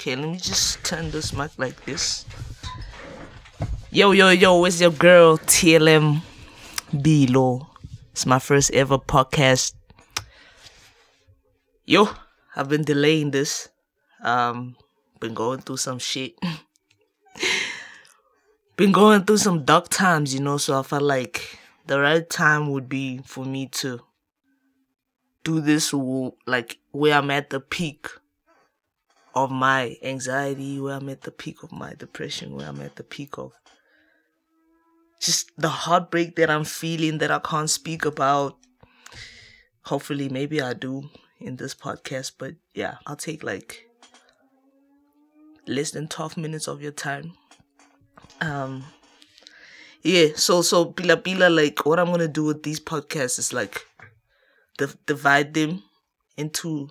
Okay, let me just turn this mic like this. Yo, yo, yo, it's your girl TLM Bilo. It's my first ever podcast. Yo, I've been delaying this. Um, been going through some shit. been going through some dark times, you know, so I felt like the right time would be for me to do this like where I'm at the peak of my anxiety, where I'm at the peak of my depression, where I'm at the peak of just the heartbreak that I'm feeling that I can't speak about. Hopefully, maybe I do in this podcast, but yeah, I'll take like less than 12 minutes of your time. Um, yeah, so, so, Pila Pila, like, what I'm gonna do with these podcasts is like, divide them into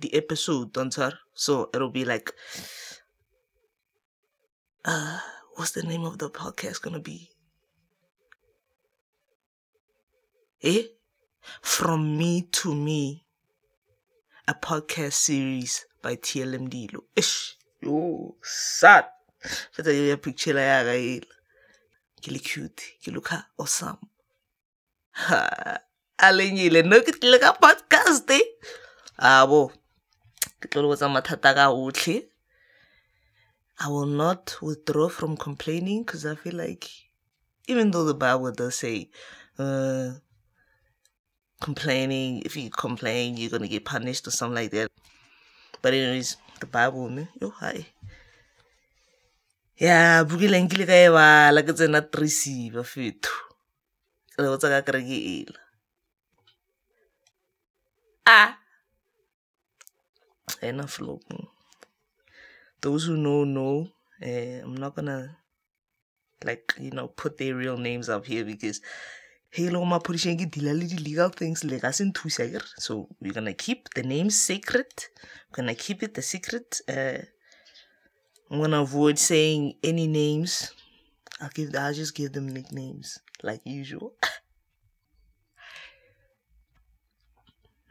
the episode, don't So it'll be like, uh, what's the name of the podcast gonna be? Eh? From Me to Me, a podcast series by TLM Dilo. Ish, yo, sad. Fetsa yo ya picture la ya ga ela. Ke cute, ke look awesome. Ha. a lenyile no ke tlile ka podcast abo I will not withdraw from complaining because I feel like even though the Bible does say uh, complaining, if you complain, you're gonna get punished or something like that. But anyways, the Bible, ne? Yo, hi. ya bukile nkile ka e bala ke tsena tresiva fetho le botsa ka kere ke ela Ah. Enough looking. Those who know know. Uh, I'm not gonna like you know put their real names up here because Halo Mapurishengi Dilali legal things like us in So we're gonna keep the names secret. We're gonna keep it the secret. Uh, I'm gonna avoid saying any names. I'll give I'll just give them nicknames like usual.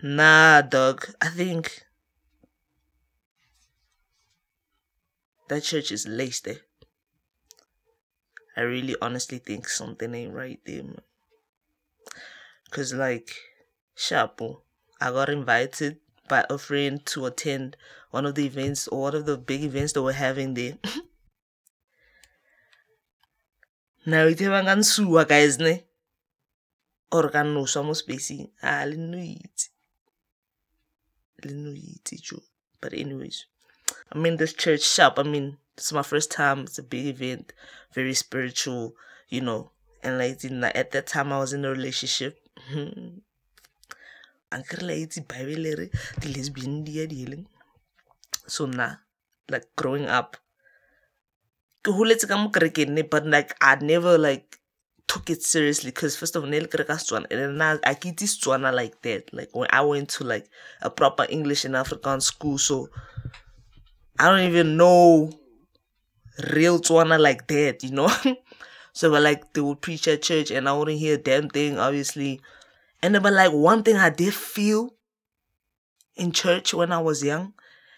Nah, dog. I think that church is laced there. I really honestly think something ain't right there, man. Cause like, Shapo, I got invited by a friend to attend one of the events or one of the big events that we're having there. now ite va nga nsuwa guys ne or ka noswa mo spacing a ah, le no itse but anyways, I'm in this church shop. I mean, it's my first time. It's a big event, very spiritual, you know. And like at that time, I was in a relationship. Uncle Bible the lesbian dealing. So now, like growing up, but like I never like took it seriously because first of all, Nel Setswana, and then I, I get this Setswana like that. Like when I went to like a proper English and African school, so I don't even know real Setswana like that, you know. so but like they would preach at church, and I wouldn't hear a damn thing, obviously. And then, but like one thing I did feel in church when I was young,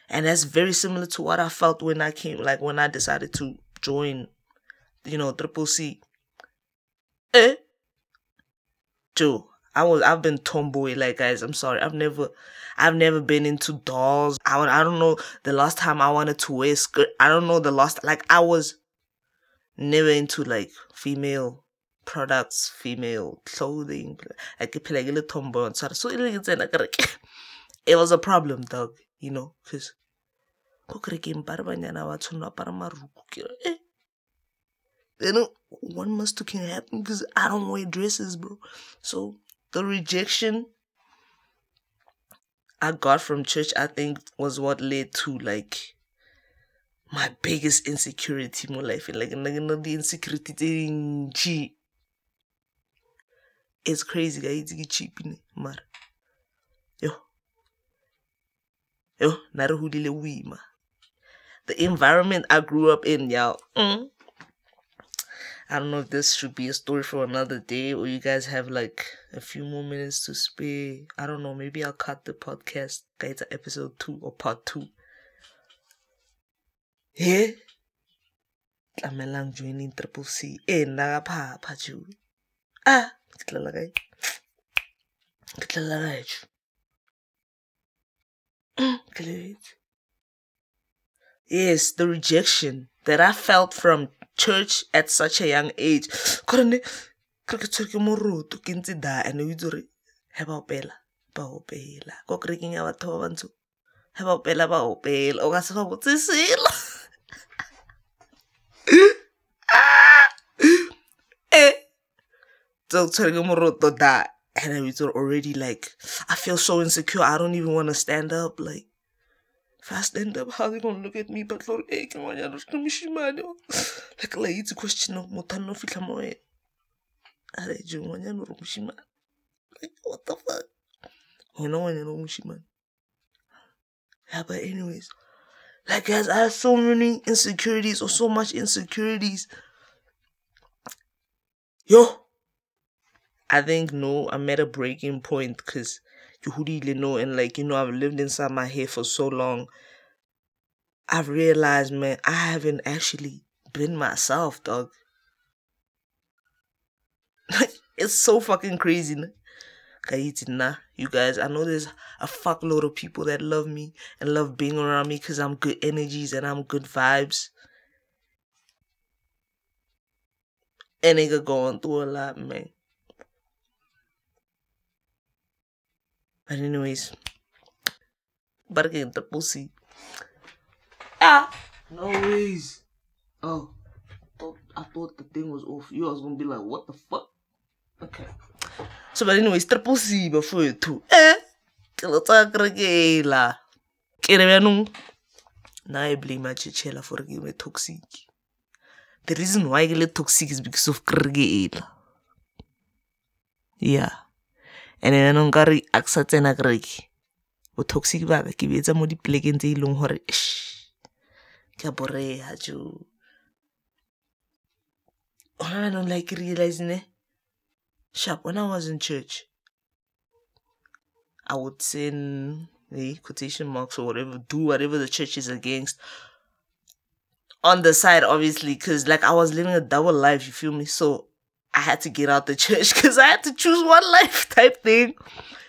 and that's very similar to what I felt when I came, like when I decided to join, you know, Triple C Eh? Joe, I was I've been tomboy like guys. I'm sorry. I've never I've never been into dolls. I I don't know the last time I wanted to wear skirt. I don't know the last like I was never into like female products, female clothing. Like like a little tomboy so so it was a problem, dog. You know, because eh then one must can happen because I don't wear dresses, bro. So the rejection I got from church, I think, was what led to like my biggest insecurity in my life. Like, like the insecurity thing, it's crazy, guys. It's cheap, mar. Yo, yo. The environment I grew up in, y'all. Mm, I don't know if this should be a story for another day or you guys have like a few more minutes to spare. I don't know. Maybe I'll cut the podcast, to episode two or part two. he tlamelang joining triple c e ka phapha jo ah ke tlela kae ke tlela kae jo letse yes the rejection that i felt from church at such a young age. Kore ne kre ke tshwere ke moroto ke ntse da and o itse gore he ba opela ba opela. Ko ya batho ba bantsho he ba opela ba opela. O ka se ba botse selo. Eh tse o tshwere ke moroto da and I was already like I feel so insecure. I don't even want to stand up like if end up how they gonna look at me but lord eh ke ngwanyana re moshimane like la itse question of motho no fitla mo wena. A re je ngwanyana re moshimane like what the fuck? Wena ngwanyana o moshimane yeah but anyways like guys I have so many insecurities or so much insecurities. Yo! I think no, I'm at a breaking point because you really know and like you know I've lived inside my head for so long. I've realized, man, I haven't actually been myself, dog. it's so fucking crazy. Nah, you guys, I know there's a fuckload of people that love me and love being around me because I'm good energies and I'm good vibes. And nigga going through a lot, man. But anyways, better get into pussy. Ah, no ways. Oh, thought, I thought the thing was off. You was gonna be like, what the fuck? Okay. So, but anyways, triple C before you too. Eh, ke lo tsa kerekela. Ke re bjanong na I blame my chichela for ke me toxic. The reason why ke le toxic is because of kerekela. Yeah. And then anong ka re a sa tsena kereke bo toxic ba ka ke beetsa mo dipolekeng tse e leng gore ke a boreya jo. Gona banong like realize ne sharp when i was in church. I would sin the quotation marks or whatever do whatever the church is against. On the side obviously because like i was living a double life you feel me? So I had to get out the church because I had to choose one life type thing.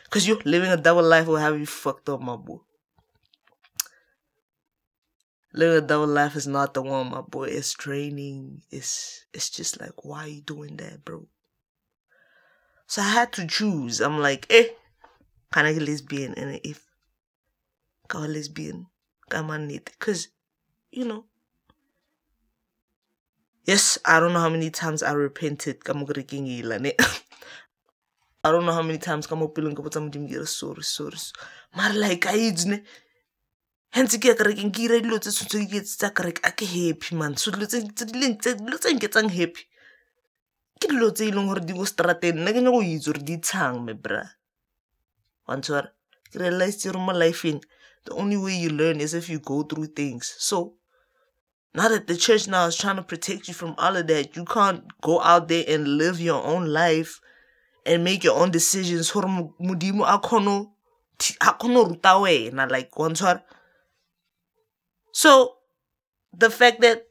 Because you're living a double life will have you fucked up, my boy. Living a double life is not the one, my boy. It's draining. It's it's just like, why are you doing that, bro? So I had to choose. I'm like, eh, can I get lesbian? And if go lesbian, come on it. Cause, you know, Yes, I don't know how many times I repented ka mo kerekeng. I don't know how many times ka mo pelong ka botsa modimo ke re sorry sorry. Mara like I itse ne. Hentse ke ya kerekeng ke ira dilo tse tshwanetse ke tsa kereke a ke happy man. So dilo tse tse nketsang happy. Ke dilo tse e leng gore di go strateng nna ke nyako itse gore di tshang me bra. Ntshwara. Ke realize gore mo lifeng the only way you learn is if you go through things. So now that the church now is trying to protect you from all of that, you can't go out there and live your own life and make your own decisions. Like So the fact that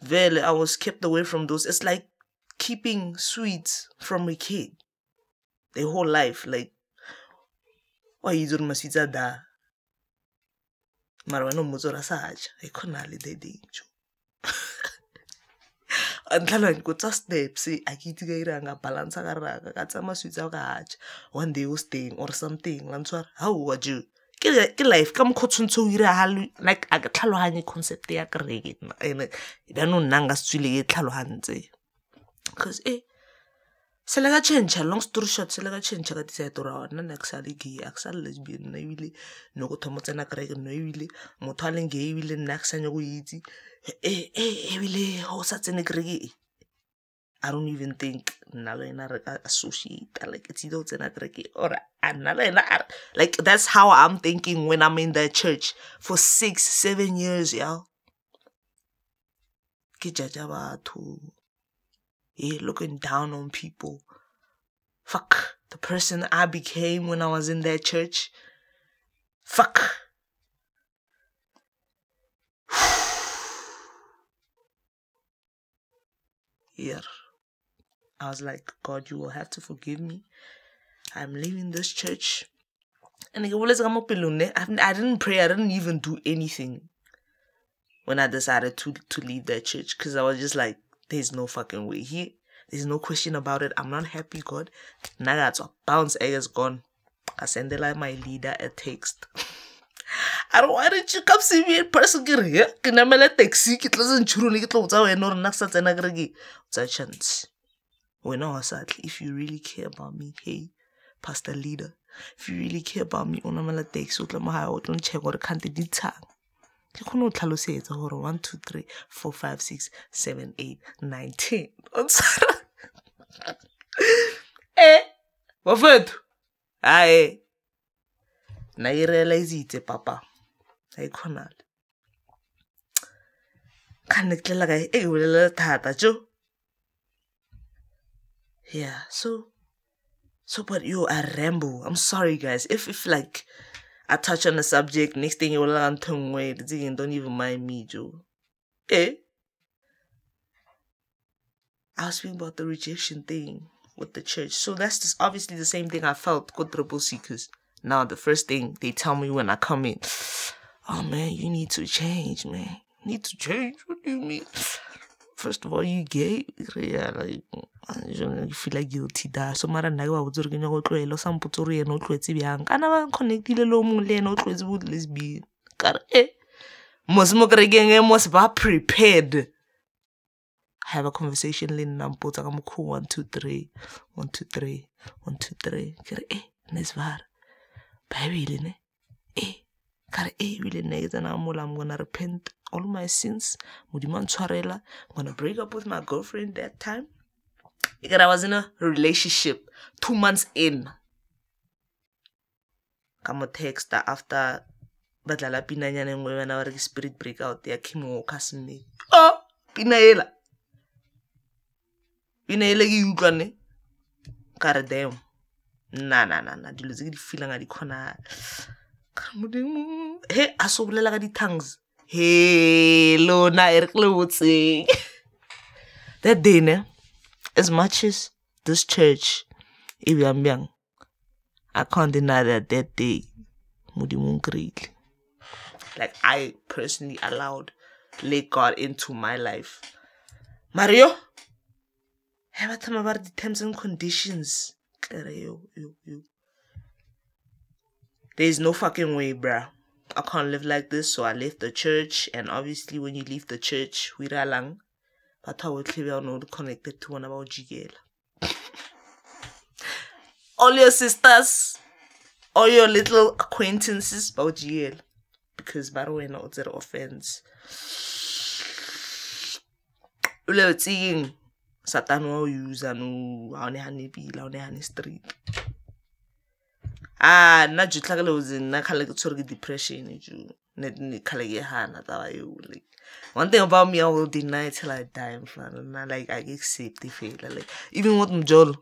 vele I was kept away from those, it's like keeping sweets from a kid. Their whole life, like why you doing maswitsa da mara wena o mmotse gore a sa ja e kgona le the danger ntlhalane ko tsa steps a ke itse ka irang ka balansa ka raka ka tsaya maswitsi ao ka aja one day or something la ntshware how wa jo ke life ka mokgwa tshwanetse o ira like a ke tlhaloganye concept ya kereke ene bjanong nna nka se tswile ke tlhalogantse because eh long story short ka nna ne gay a lesbian nna ebile go tsena nno ebile motho a leng gay ebile nna nyako itse. Ebile sa tsene I don't even think nna le ena re ka associate like it's tsena or a nna le like that's how I'm thinking when I'm in the church for six seven years y'all. Ke jaja batho yeah, looking down on people. Fuck the person I became when I was in that church. Fuck. yeah. I was like, God, you will have to forgive me. I'm leaving this church. And I didn't pray. I didn't even do anything when I decided to, to leave that church because I was just like, there's no fucking way here. There's no question about it. I'm not happy, God. Now that's a bounce egg is gone. I send like my leader a text. I don't why didn't you come see me in person ke re ke namela taxi ke tla se ntshurole ke tlo botsa wena gore sa tsena ke re ke tsa chance wena wa satle if you really care about me hey pastor leader if you really care about me o namela taxi o tla mo gae o tlo ncheck gore kgante di tshang ke kgone go tlhalosetsa gore one two three four five six seven eight nine ten. O tshwara. Eh? Bafetho hae na e realizitse papa? Ga e kgonale ka nne ke tlela kae e ke bolelela thata jo yeah so so but yo i ramble. I'm sorry guys. If if like i touch on the subject next thing you will learn to wait don't even mind me joe eh I was speaking about the rejection thing with the church. So that's just obviously the same thing I felt with C because now the first thing they tell me when I come in, oh man, you need to change, man. You need to change. What do you mean? First of all, you gay. Yeah, like you feel like guilty da. So mara nna ke ba botse gore ke nyaka o tloele o sa mpotse gore ena o tlwaetse bjang. Kana ba connectile le o mongwe le ena o tlwaetse bo lesbian kare e eh, mose mo kerekeng e mose ba prepared. Have a conversation le nna mpotsa ka mokgwa one two three one two three one two three. Ke re eh, e nesvara bible ne e kare eh, e ebile nne ke tsena mola i'm gonna repent all my sins. Modimo ntshwarela. I'm gonna break up with my girlfriend that time. Because i was in a relationship two months in. Ka mo texta after ba dlala pinanyana nngwe bana ba re ke spirit breakout ya kim walker oh pina ela. Pina ele ke utlwane. Damn. Na na na na dilo tse ke di feelang a di modimo. He a se bolela ka di-tongues. He lona e re le botseng that day ne as much as this church e bjang bjang i can't deny that that day modimo nkreile like i personally allowed let god into my life. Mario he ba thoma ba re di-terms and conditions. Kere yo yo yo there's no fucking way bruh I can't live like this, so I left the church. And obviously, when you leave the church, we are lang, but I will clear not connected to one about GL. all your sisters, all your little acquaintances about GL, because by the way, not that offense. Ule tsing satan wa user no ha ne ha ne ah nna ju tlhakele o nna khale ke tshwere ke depression ne khale ke hana taba eo like one thing about me i will deny till i die in front of na like i accept the fail like even with mjolo.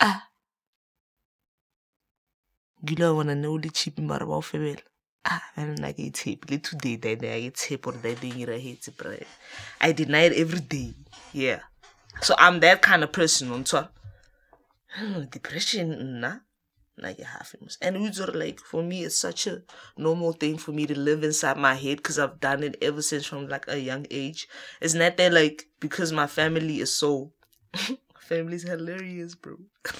Ah gila wana ne o le cheap mara ba o febela. Ah and nna ke tshepe. Le today that day i tshepe gore that thing ira hetse bro i deny it every day yeah. So i'm that kind of person on top depression nah like half famous. And of like for me it's such a normal thing for me to live inside my head because I've done it ever since from like a young age. It's not that like because my family is so family's hilarious, bro.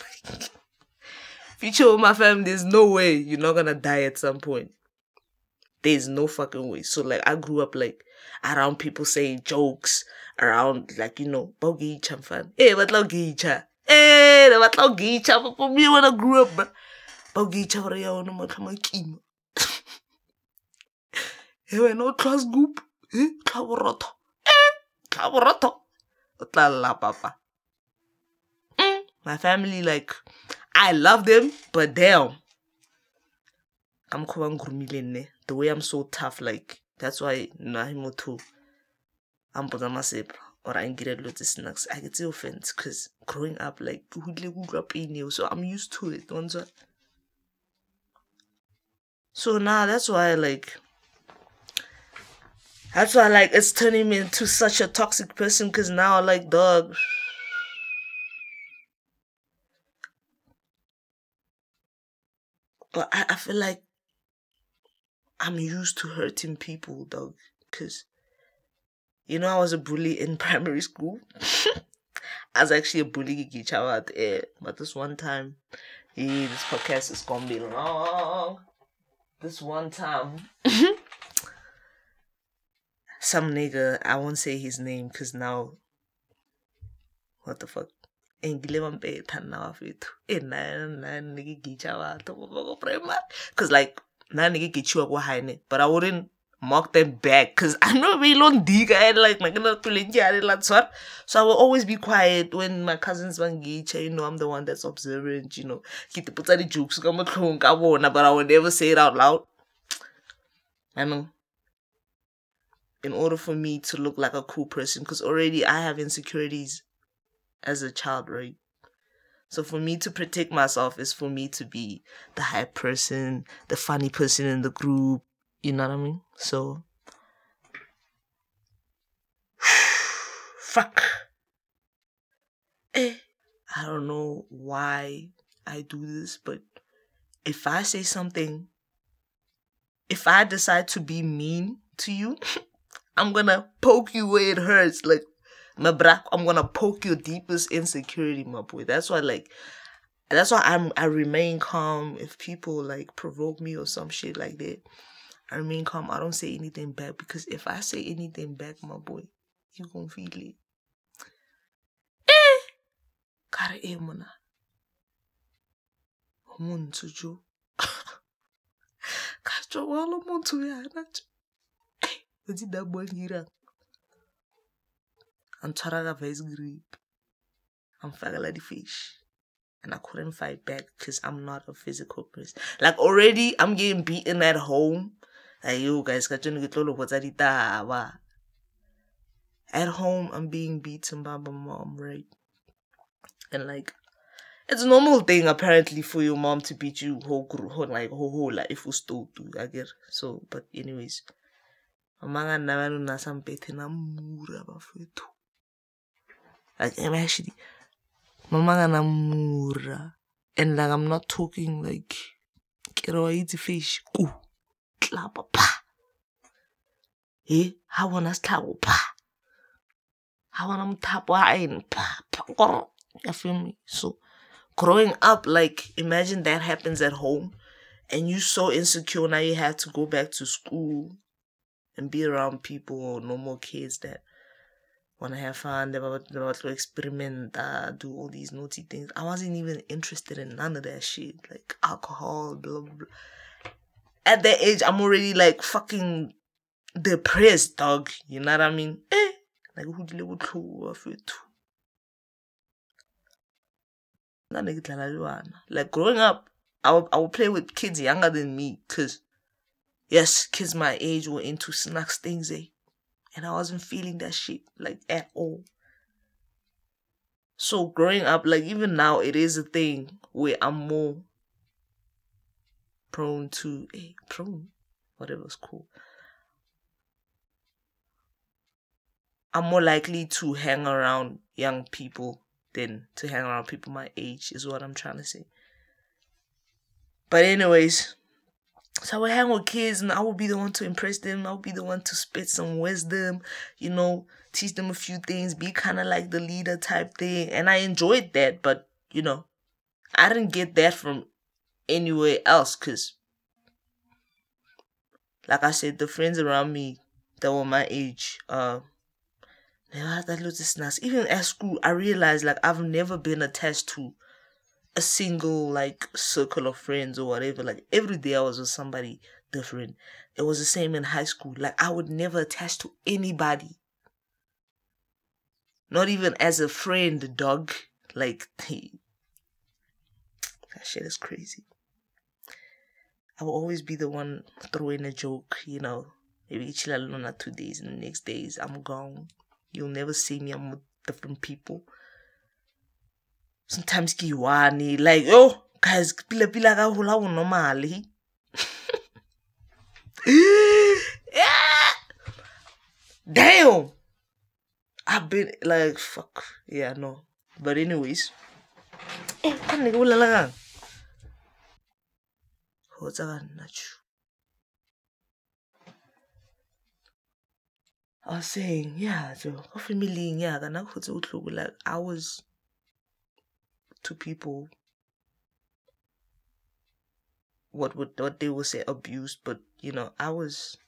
Future with my family, there's no way you're not gonna die at some point. There's no fucking way. So like I grew up like around people saying jokes, around like, you know, bogi chamfan. Hey, what lo gicha? Hey, what lo gicha? For me when I grew up. Ba o ke itšha gore ya one matlho makima e wena o tlhwa scoop? E tlhwa borotho? E tlhwa borotho? O tla lla papa. Mm, my family like i love them but damn. Ka mokgwa ba nkurumile nne the way i'm so tough like that's why nna motho a mpotsa masepa or a nkira dilo tse snacks. I tse offense because growing up like ke hudile ke utlwa pain eo so i'm used to it ontswa so now that's why like that's why like it's turning me into such a toxic person because now like dog But I, I feel like I'm used to hurting people dog because you know I was a bully in primary school. I was actually a bully gichawa at air. But this one time, this podcast is gonna be long. This one time, some nigga, I won't say his name because now, what the fuck? engile bampetha nna wa fetho e nna nna nne ke kitša batho go primary because like nna ne ke kitšiwa ko haine but i wouldn't mock them back because i know be long diga and like my gonna so i will always be quiet when my cousins bangicha you know i'm the one that's observant you know ke te putsa di jokes ka bona but i will never say it out loud i know in order for me to look like a cool person because already i have insecurities as a child, right? So for me to protect myself is for me to be the hype person, the funny person in the group. You know what I mean? So fuck. Eh, I don't know why I do this, but if I say something, if I decide to be mean to you, I'm gonna poke you where it hurts. Like my bra, I'm gonna poke your deepest insecurity, my boy. That's why, like, that's why I'm I remain calm if people like provoke me or some shit like that. I remain calm. I don't say anything back because if I say anything back, my boy, you gonna feel it. Eh, kare e mona. Jo. Kajo wala umuntu yana. Eh, uthi dabongira. antshwara ka vice grip amfakela di-fish and I couldn't fight back because I'm not a physical person. Like already, I'm getting beaten at home. Like yo guys, At home, I'm being beaten by my mom, right? And like, it's a normal thing apparently for your mom to beat you whole like whole whole like if you stole to I guess so. But anyways, mama nga nna na sampethe na mura bafethu like I'm actually mama gana mura. And like I'm not talking like eat fish. Ku klapa pa. Eh, how wanna start pa. How wanna tap wine pa pa. You feel me? So growing up, like imagine that happens at home and you so insecure now you have to go back to school and be around people or normal kids that want to have fun, they want to experiment, uh, do all these naughty things. I wasn't even interested in none of that shit, like alcohol, blah, blah, blah. At that age, I'm already like fucking depressed, dog. You know what I mean? Eh, like who did you like growing up, I would, I would play with kids younger than me, cause yes, kids my age were into snacks things, eh? and I wasn't feeling that shit like at all. So growing up, like even now, it is a thing where I'm more prone to a prone, whatever's cool. I'm more likely to hang around young people than to hang around people my age, is what I'm trying to say. But anyways, so I would hang with kids and I would be the one to impress them. I would be the one to spit some wisdom, you know, teach them a few things, be kind of like the leader type thing. And I enjoyed that, but, you know, I didn't get that from anywhere else because, like I said, the friends around me that were my age, uh, even at school, I realized like I've never been attached to a single like circle of friends or whatever. Like every day I was with somebody different. It was the same in high school. Like I would never attach to anybody. Not even as a friend, dog. Like that shit is crazy. I will always be the one throwing a joke, you know. Maybe chill alone two days and the next days I'm gone. You'll never see me. I'm with different people sometimes one like oh guys pila pila ka hola go normally damn I've been like fuck yeah no but anyways eh I was saying, yeah, so family, yeah, like I was to people. What would what they would say abused, but you know, I was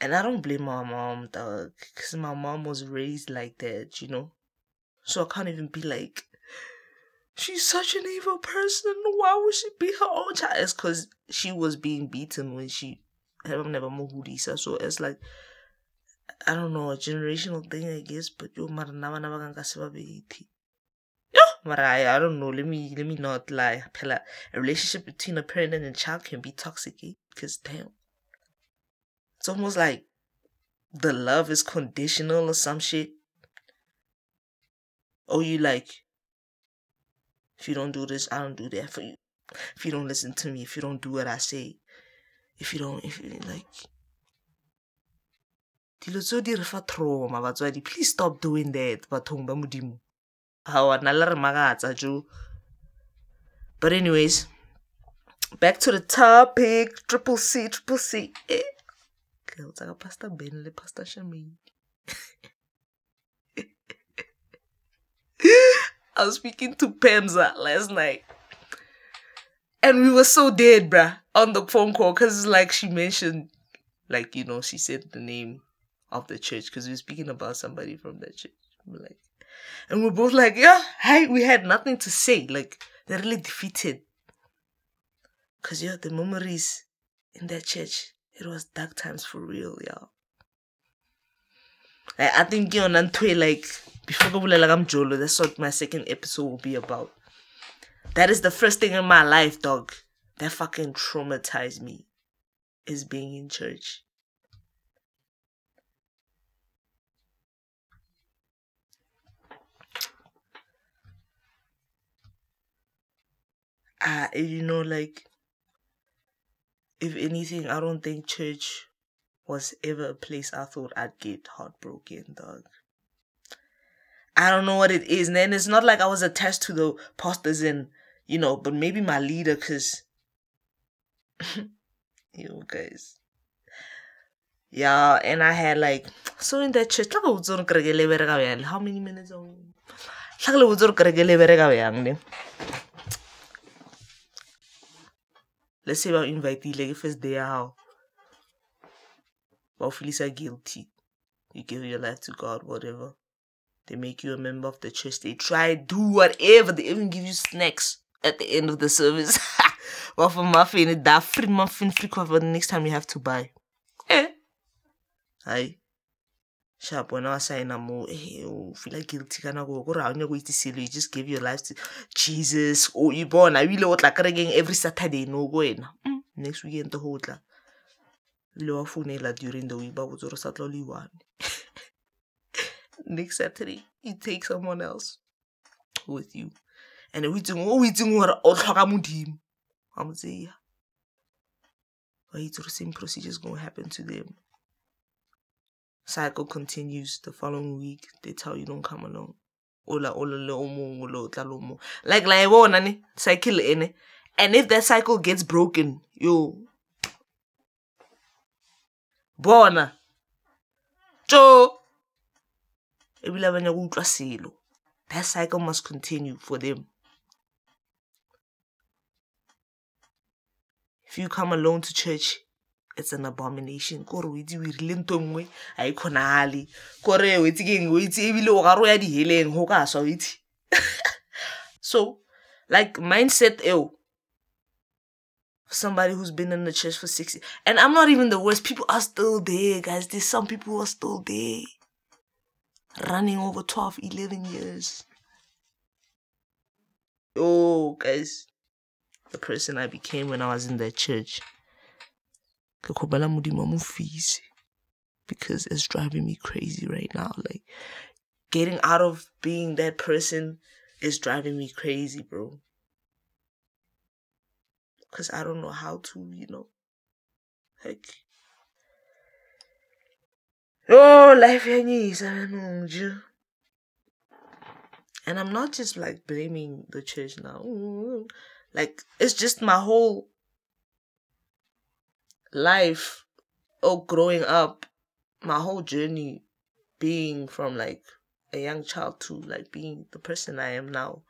and I don't blame my mom, dog, because my mom was raised like that, you know. So I can't even be like, she's such an evil person. Why would she beat her own child? It's because she was being beaten when she have never moved So it's like, I don't know, a generational thing, I guess. But yo, mara nawa nawa kang kasi Yo, mara I, I don't know. Let me let me not lie. A relationship between a parent and a child can be toxic, eh? Because damn. It's almost like the love is conditional or some shit. Oh, you like, if you don't do this, I don't do that for you. If you don't listen to me, if you don't do what I say, if you don't, if you like, dilo di re fa trauma batswadi please stop doing that bathong ba modimo ga wa na le re makatsa jo but anyways back to the topic triple c triple c eh girl tsaka pastor ben le pastor Charmaine. I was speaking to Penza last night. And we were so dead, bruh, on the phone call because like she mentioned, like, you know, she said the name of the church because we were speaking about somebody from that church. We're like, and we're both like, yeah, hi, we had nothing to say. Like, they're really defeated. Because, yeah, the memories in that church, it was dark times for real, y'all. Like, I think, you know, like, before I'm Jolo, that's what my second episode will be about. That is the first thing in my life, dog. That fucking traumatized me. Is being in church. Uh, you know, like, if anything, I don't think church was ever a place I thought I'd get heartbroken, dog. I don't know what it is. And it's not like I was attached to the pastors and, you know, but maybe my leader, because, you guys. Yeah, and I had like, so in that church, how many minutes? On? Let's say I invite you like first day how. But feel guilty. You give your life to God, whatever. They make you a member of the church. They try do whatever. They even give you snacks at the end of the service. for muffin, that free muffin free cover the next time you have to buy. Eh? Hi. Sharp when I say no more, eh, oh, feel like guilty kana go go around you to see you just give your life to Jesus oh you born I really want like again every Saturday no go in. Mm. Next weekend the whole la. Lo during the week but was or one next Saturday, you take someone else with you. And we do we do what all him. I'm say yeah. But the same procedure is gonna happen to them. Cycle continues the following week. They tell you don't come along. Ola ola le omo lo tla Like like one cycle in And if that cycle gets broken, yo bona Joe ebile ba nyaka utlwa selo. That cycle must continue for them. If you come alone to church it's an abomination. Kore o itse o irile nto nngwe ga e kgonagale kore o itse ke eng? O itse ebile o gare o ya diheleng go ka swa o itse. So like mindset eo somebody who's been in the church for 60 and i'm not even the worst people are still there guys. There's some people who are still there running over 12, 11 years. Oh, guys, the person I became when I was in that church. Because it's driving me crazy right now. Like, getting out of being that person is driving me crazy, bro. Because I don't know how to, you know, like, Oh, life yanyiza And I'm not just like blaming the church now. Like it's just my whole life or growing up, my whole journey being from like a young child to like being the person I am now.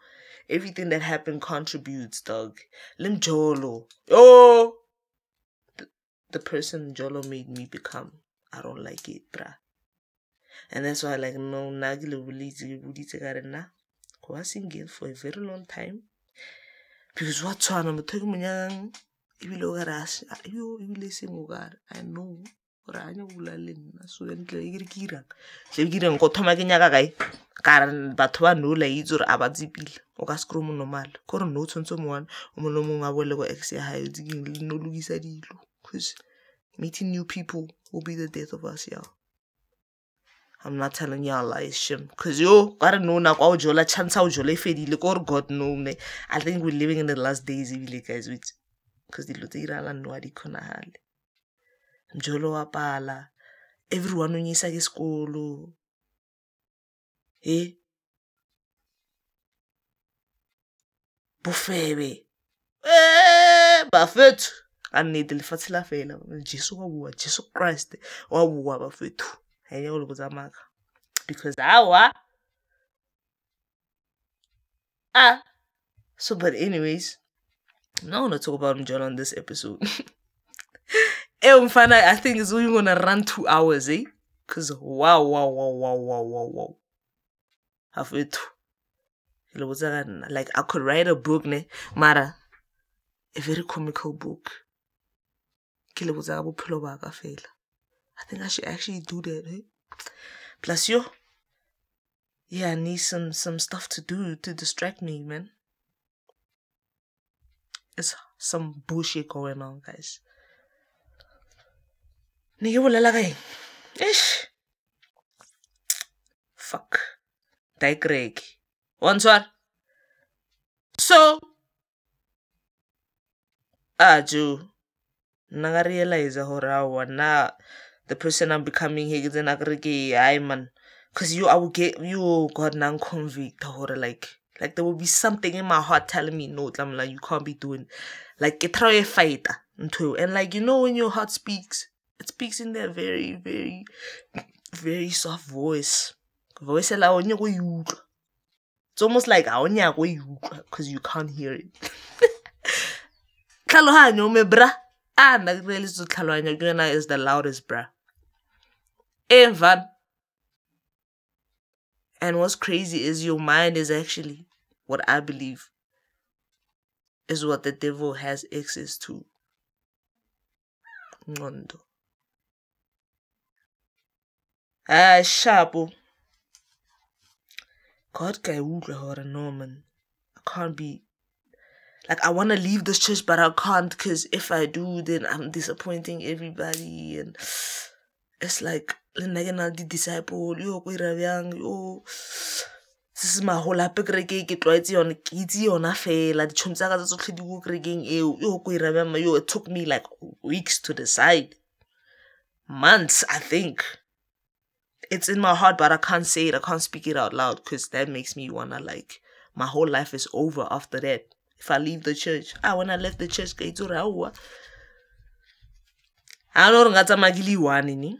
Everything that happened contributes, dog. Lim Jolo. Oh! The person Jolo made me become. I don't like it, bruh. And that's why like no nagile bulitse buditse ka re nna go ba single for a very long time. Because wa tshwana motho ke monyang ebile o kare yo ebile seng o kare i know gore a nya bula ke irang tle ke irang ko thoma ke nyaka kae? Kare batho ba no la itse gore a ba tsepile. O ka se kry mo normal kore no o tshwanetse mo one o mo le mongwe a boele ko ex ya gae tse keng le no lokisa dilo. Because meeting new people will be the death of us y'all I'm not telling y'all lies, shim. Cause yo, I don't know now. How jola chance how jola fedi. Look, or God know me. I think we're living in the last days, even guys. Which, cause the lutira la no adi kona hali. Mjolo wa pala. Everyone unyisa ke skolo. Eh? Bofebe. Eh, bafethu. Ka nnete lefatshe la fela jesu wa bua jesu christ wa bua bafethu. Ga go le botsamaka because awa ah so but anyways i'm talk about Mjolo on this episode. Eh mfana i think it's only gonna run two hours eh? Because wow wow wow wow wow wow wow. Bafethu. Ke le botsa ka nna like i could write a book ne? Mara a very comical book ke le botsa ka bophelo ba ka fela. I think i should actually do that eh? plus yo yeah i need some some stuff to do to distract me man. It's some bullshit going on guys. Ne ke bolela ka eng? Ish fuck. Digreg. One swat so ah Ka realize awa na the person i'm becoming he ke tsena kere ke man. Because you i will get you oh god nang convict gore like like there will be something in my heart telling me no tlamela you can't be doing like ke try a fighter ntho and like you know when your heart speaks it speaks in that very very very soft voice. Voice la o nyako e it's almost like because you can't hear it. Tlhaloganyo me bra ah nna ke reale tso tlhaloganya ke yona is the loudest bra evan and what's crazy is your mind is actually what i believe is what the devil has access to. Ngqondo ah sharpo god ka e utlwa gore no man. I can't be like I want to leave this church, but I can't because if I do, then I'm disappointing everybody, and it's like le disciple yo yo. Se se magola ape kereke ke tlwaetse yone ke itse yona fela. Ditšhomi tsa ka tsa tsotlhe di ko kerekeng eo. Yo ko ira bjang yo it took me like weeks to decide. Months i think. It's in my heart but i can't say it i can't speak it out loud because that makes me wanna like my whole life is over after that if I leave the church. Ah, when I left the church, ke itse gore aowa a no gore nka tsamaya ke le one ni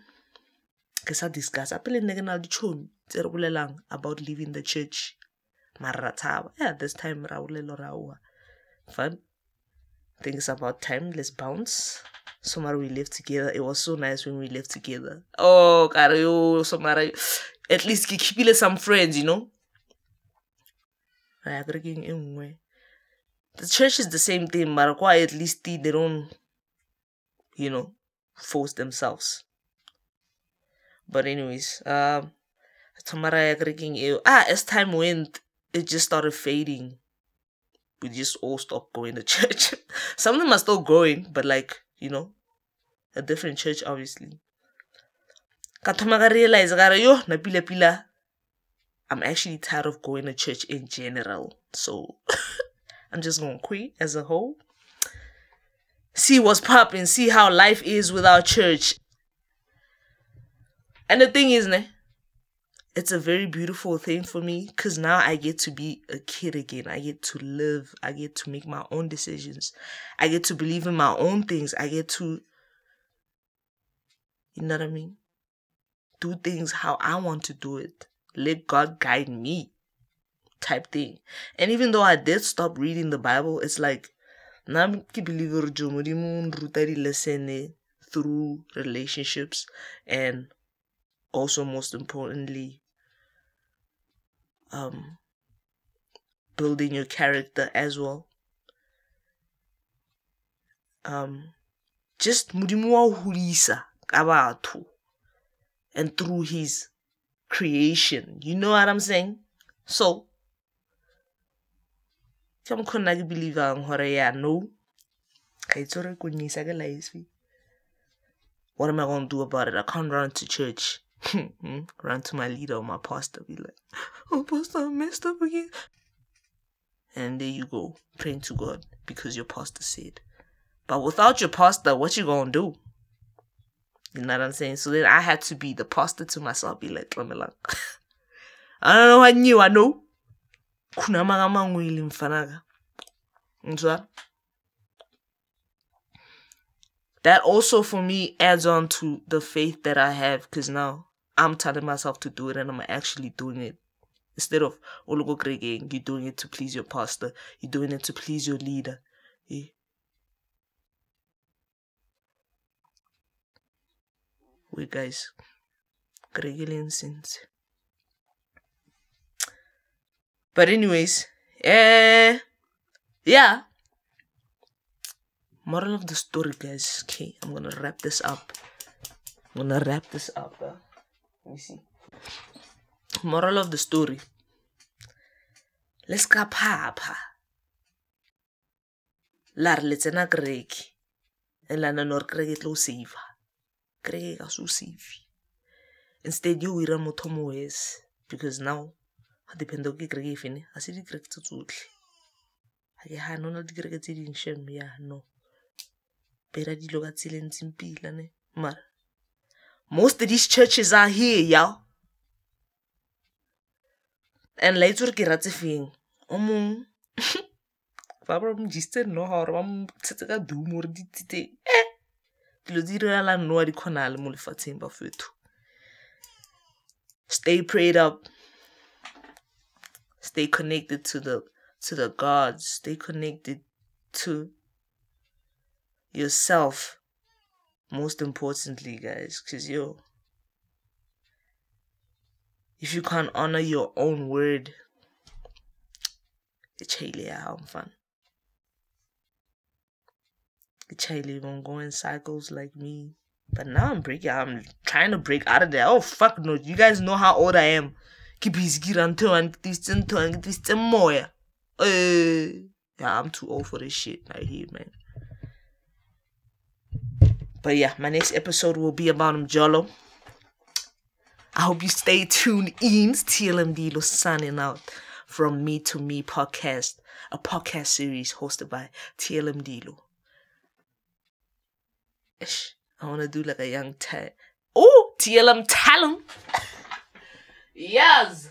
ke sa pele re about leaving the church. Mara yeah this time ra aowa fun I think it's about time. Let's bounce. Somara we lived together. It was so nice when we lived together. Oh kare yo. Somara at least ke keepile some friends you know? Ra ya kerekeng e nngwe the church is the same thing, why at least they don't, you know, force themselves. But anyways, um, ah, as time went, it just started fading. We just all stopped going to church. Some of them are still going, but like you know, a different church, obviously. Realize, yo, na pila pila. I'm actually tired of going to church in general. So I'm just gonna quit as a whole. See what's popping, see how life is without church. And the thing is, ne, it's a very beautiful thing for me because now I get to be a kid again. I get to live. I get to make my own decisions. I get to believe in my own things. I get to You know what I mean? Do things how I want to do it. Let God guide me. Type thing. And even though I did stop reading the Bible, it's like through relationships and also most importantly um building your character as well. Um just modimo wa and through his creation. You know what i'm saying? So ke mokgwa nna ke believang gore ya no. Ga itse gore ko nyisa ke life. What am i going to do about it? I can't run to church. Run to my leader or my pastor be like oh pastor i messed up again. And there you go praying to god because your pastor said. But without your pastor what you gonna do? You know what i'm saying? So then i had to be the pastor to myself be like i don't know what new i know mfanaka that also for me adds on to the faith that I have because now I'm telling myself to do it and I'm actually doing it. Instead of oh, Ologo oh, Gregeng, eh, you're doing it to please your pastor, you're doing it to please your leader. Yeah. Wait guys. Gregelian eh, sins. But anyways, eh, yeah. Moral of the story, guys. Okay, I'm gonna wrap this up. I'm gonna wrap this up. Uh. Let me see. Moral of the story. Let's go papa. La re le tsena kereke. E la nna gore kereke tlo save. Ka so save. Instead you ira motho mo because now ga ke kereke e fene ga se dikereke tse tsotlhe ga ke gane na le dikereke tse bera dilo ka pila mara most of these churches are here y'all. And la itse gore ke ratse feng? O mong ba ba mo jisitse nnoga gore ba mo tshetse ka dumo gore di tsitse e dilo tse direla nnoa di kgonale mo lefatsheng ba fetho stay prayed up Stay connected to the to the gods. Stay connected to yourself. Most importantly, guys, because yo, if you can't honor your own word, it's really fun. It's really gonna go in cycles like me. But now I'm breaking. I'm trying to break out of there. Oh fuck no! You guys know how old I am ke busy ke rang thewang ke twisitse nthewang ke twisitse moya uh, yeah i'm too old for this shit right here man but yeah my next episode will be about Mjolo. I hope you stay tuned in. TLMD Lo signing out from Me to Me podcast, a podcast series hosted by TLM Dilo. I want to do like a young tag. Oh, TLM talent. Yes.